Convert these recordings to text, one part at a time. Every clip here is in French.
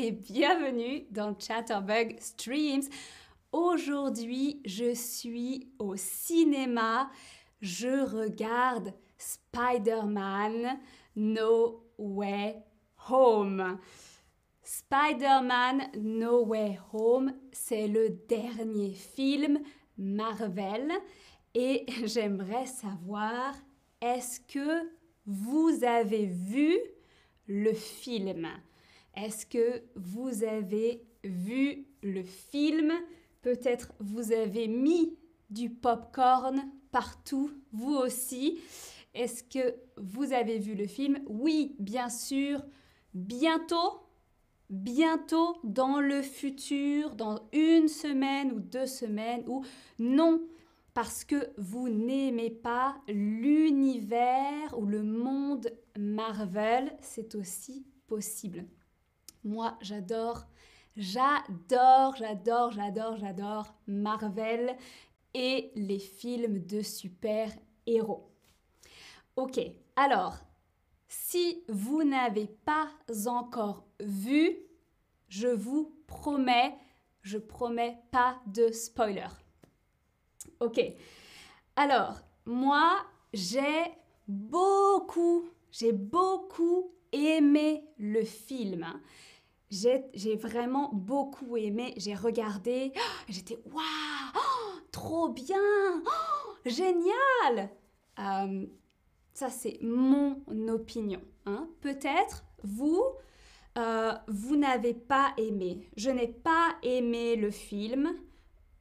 et bienvenue dans Chatterbug Streams. Aujourd'hui, je suis au cinéma. Je regarde Spider-Man No Way Home. Spider-Man No Way Home, c'est le dernier film Marvel et j'aimerais savoir, est-ce que vous avez vu le film? Est-ce que vous avez vu le film? Peut-être vous avez mis du popcorn partout, vous aussi. Est-ce que vous avez vu le film? Oui, bien sûr. Bientôt, bientôt dans le futur, dans une semaine ou deux semaines, ou non, parce que vous n'aimez pas l'univers ou le monde Marvel, c'est aussi possible. Moi, j'adore, j'adore, j'adore, j'adore, j'adore Marvel et les films de super-héros. Ok, alors, si vous n'avez pas encore vu, je vous promets, je promets pas de spoiler. Ok. Alors, moi, j'ai beaucoup, j'ai beaucoup aimé le film. J'ai vraiment beaucoup aimé. J'ai regardé. J'étais waouh, trop bien, génial. Euh, ça, c'est mon opinion. Hein. Peut-être vous, euh, vous n'avez pas aimé. Je n'ai pas aimé le film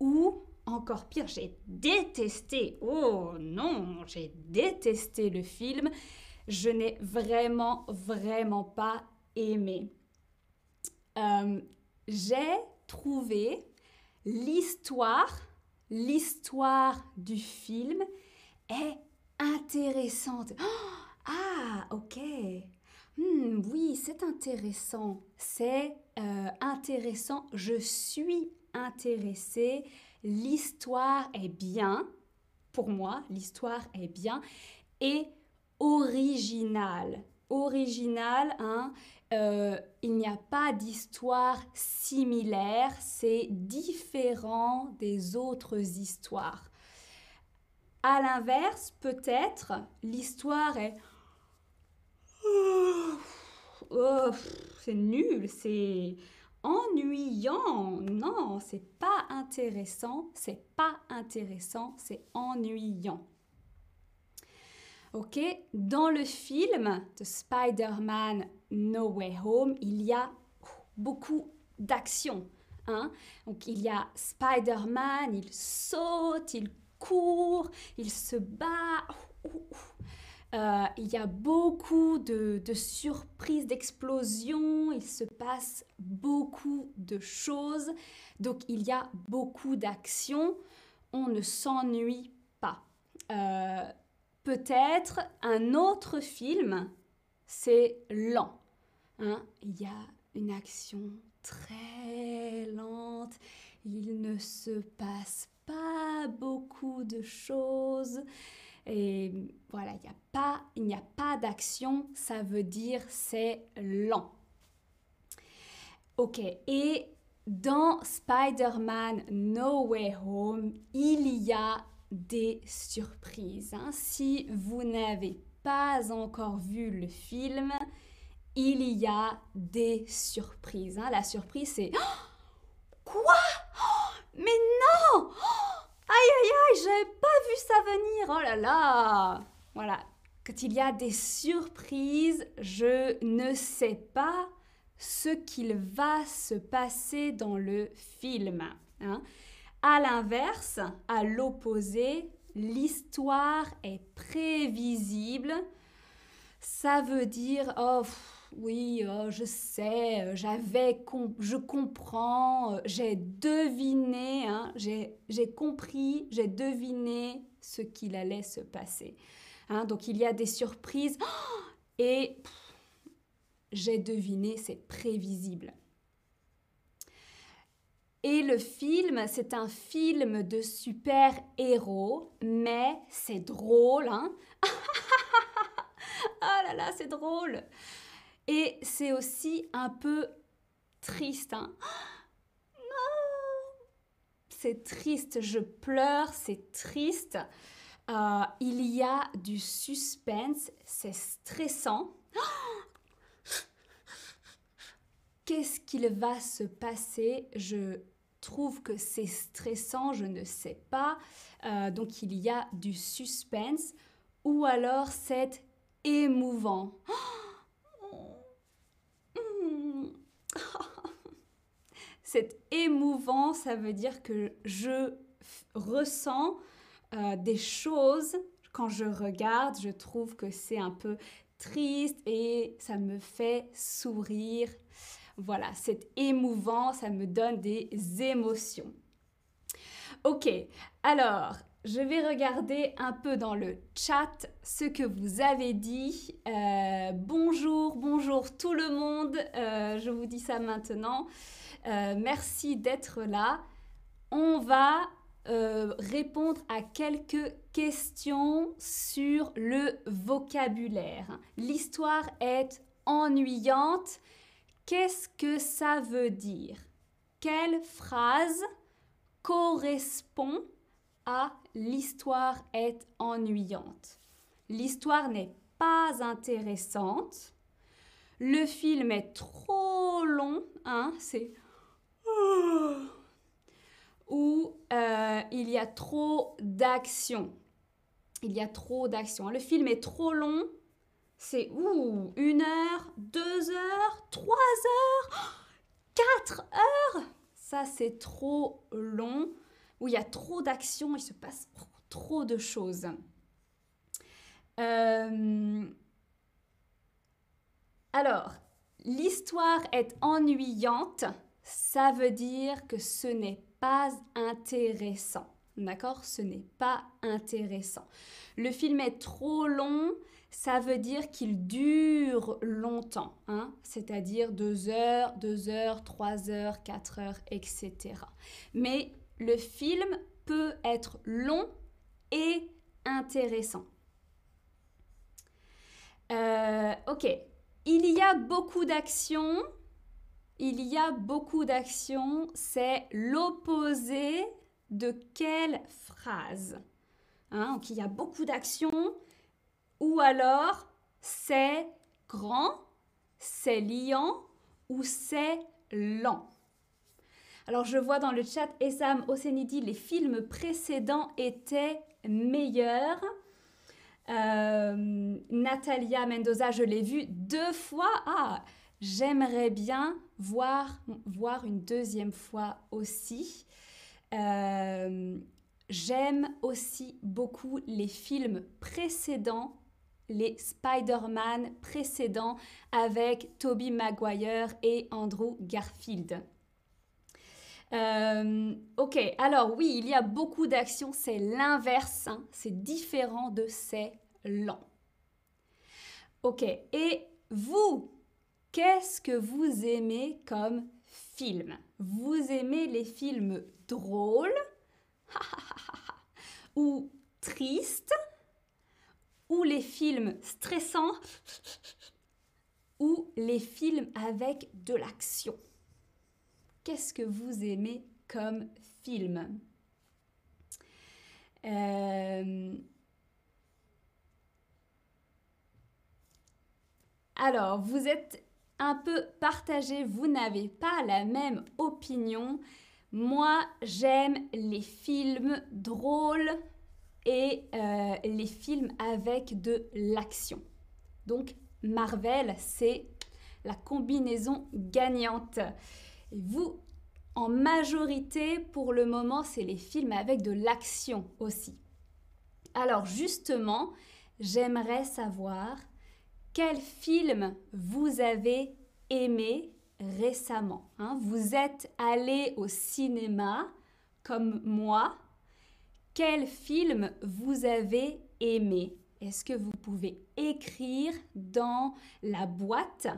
ou encore pire, j'ai détesté. Oh non, j'ai détesté le film. Je n'ai vraiment, vraiment pas aimé. Euh, j'ai trouvé l'histoire, l'histoire du film est intéressante. ah, ok. Hmm, oui, c'est intéressant. C'est euh, intéressant. Je suis intéressée l'histoire est bien, pour moi, l'histoire est bien, et originale. Originale, hein, euh, il n'y a pas d'histoire similaire, c'est différent des autres histoires. À l'inverse, peut-être, l'histoire est... Oh, c'est nul, c'est ennuyant. Non, c'est pas intéressant, c'est pas intéressant, c'est ennuyant. Ok, dans le film de Spider-Man No Way Home, il y a beaucoup d'action. Hein? Donc il y a Spider-Man, il saute, il court, il se bat. Euh, il y a beaucoup de, surprises, d'explosions, il se passe beaucoup de choses, donc il y a beaucoup d'actions, on ne s'ennuie pas. Euh, peut-être un autre film, c'est lent. Hein. Il y a une action très lente, il ne se passe pas beaucoup de choses. Et voilà, il n'y a pas, pas d'action, ça veut dire c'est lent. Ok, et dans Spider-Man No Way Home, il y a des surprises. Hein. Si vous n'avez pas encore vu le film, il y a des surprises. Hein. La surprise, c'est Quoi? Mais non Aïe aïe aïe, j'avais pas vu ça venir. Oh là là. Voilà. Quand il y a des surprises, je ne sais pas ce qu'il va se passer dans le film. Hein. À l'inverse, à l'opposé, l'histoire est prévisible. Ça veut dire, oh, oui, oh, je sais, j'avais, je comprends, j'ai deviné, hein, j'ai compris, j'ai deviné ce qu'il allait se passer. Hein. donc il y a des surprises et j'ai deviné, c'est prévisible. Et le film, c'est un film de super-héros, mais c'est drôle. Hein oh là là, c'est drôle. Et c'est aussi un peu triste. Hein. Non C'est triste, je pleure, c'est triste. Euh, il y a du suspense, c'est stressant. Qu'est-ce qu'il va se passer? Je trouve que c'est stressant, je ne sais pas. Euh, donc il y a du suspense. Ou alors c'est émouvant. c'est émouvant, ça veut dire que je ressens euh, des choses quand je regarde, je trouve que c'est un peu triste et ça me fait sourire. Voilà, c'est émouvant, ça me donne des émotions. Ok, alors je vais regarder un peu dans le chat ce que vous avez dit. Euh, bonjour, bonjour tout le monde. Euh, je vous dis ça maintenant. merci d'être là. On va euh, répondre à quelques questions sur le vocabulaire. L'histoire est ennuyante. Qu'est-ce que ça veut dire? Quelle phrase correspond à l'histoire est ennuyante? L'histoire n'est pas intéressante. Le film est trop long, hein, c'est où euh, il y a trop d'action. Il y a trop d'action. Le film est trop long. C'est une heure, deux heures, trois heures, quatre heures. Ça, c'est trop long. Où il y a trop d'action, il se passe trop de choses. Euh, alors, l'histoire est ennuyante. Ça veut dire que ce n'est intéressant. D'accord? Ce n'est pas intéressant. Le film est trop long, ça veut dire qu'il dure longtemps, hein? c'est-à-dire deux heures, deux heures, trois heures, quatre heures, etc. Mais le film peut être long et intéressant. Euh, ok, il y a beaucoup d'actions il y a beaucoup d'actions, c'est l'opposé de quelle phrase hein, Donc il y a beaucoup d'actions, ou alors c'est grand, c'est liant ou c'est lent. Alors je vois dans le chat Essam Osenidi, les films précédents étaient meilleurs. Euh, Natalia Mendoza, je l'ai vu deux fois. Ah, J'aimerais bien voir une deuxième fois aussi. Euh, j'aime aussi beaucoup les films précédents, les Spider-Man précédents avec Tobey Maguire et Andrew Garfield. Euh, ok, alors oui, il y a beaucoup d'actions, c'est l'inverse, hein. c'est différent de c'est lent. Ok, et vous, Qu'est-ce que vous aimez comme film Vous aimez les films drôles ou tristes ou les films stressants ou les films avec de l'action. Qu'est-ce que vous aimez comme film? Euh, Alors, vous êtes un peu partagé, vous n'avez pas la même opinion. Moi, j'aime les films drôles et euh, les films avec de l'action. Donc, Marvel, c'est la combinaison gagnante. Vous, en majorité, pour le moment, c'est les films avec de l'action aussi. Alors, justement, j'aimerais savoir quel film vous avez aimé récemment hein? Vous êtes allé au cinéma comme moi. Quel film vous avez aimé? Est-ce que vous pouvez écrire dans la boîte?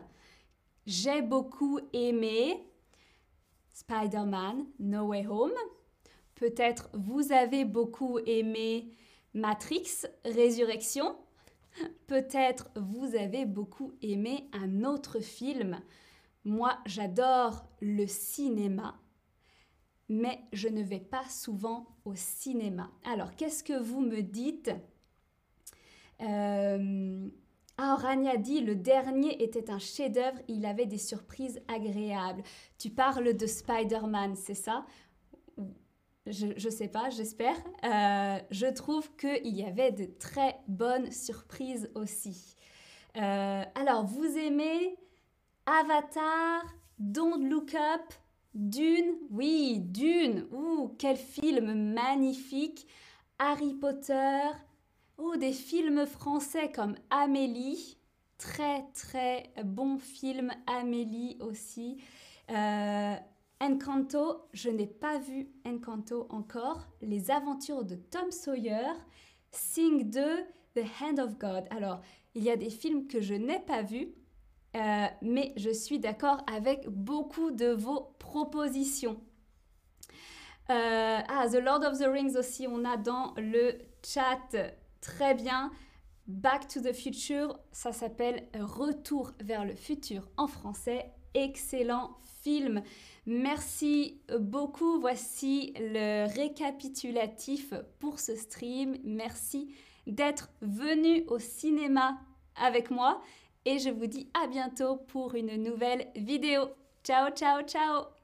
J'ai beaucoup aimé Spider-Man No Way Home. Peut-être vous avez beaucoup aimé Matrix Résurrection. Peut-être vous avez beaucoup aimé un autre film. Moi, j'adore le cinéma, mais je ne vais pas souvent au cinéma. Alors, qu'est-ce que vous me dites? Euh, Ah, Rania dit, le dernier était un chef-d'œuvre, il avait des surprises agréables. Tu parles de Spider-Man, c'est ça? Je ne sais pas, j'espère. Euh, je trouve qu'il y avait de très bonnes surprises aussi. Euh, alors, vous aimez Avatar, Don't Look Up, Dune? Oui, Dune quel film magnifique Harry Potter Oh, des films français comme Amélie. Très, très bon film, Amélie aussi. Euh, Encanto, je n'ai pas vu Encanto encore. Les aventures de Tom Sawyer. Sing 2, The Hand of God. Alors, il y a des films que je n'ai pas vus, euh, mais je suis d'accord avec beaucoup de vos propositions. Euh, ah, The Lord of the Rings aussi, on a dans le chat. Très bien. Back to the Future, ça s'appelle Retour vers le futur en français. Excellent film. Merci beaucoup. Voici le récapitulatif pour ce stream. Merci d'être venu au cinéma avec moi et je vous dis à bientôt pour une nouvelle vidéo. Ciao, ciao, ciao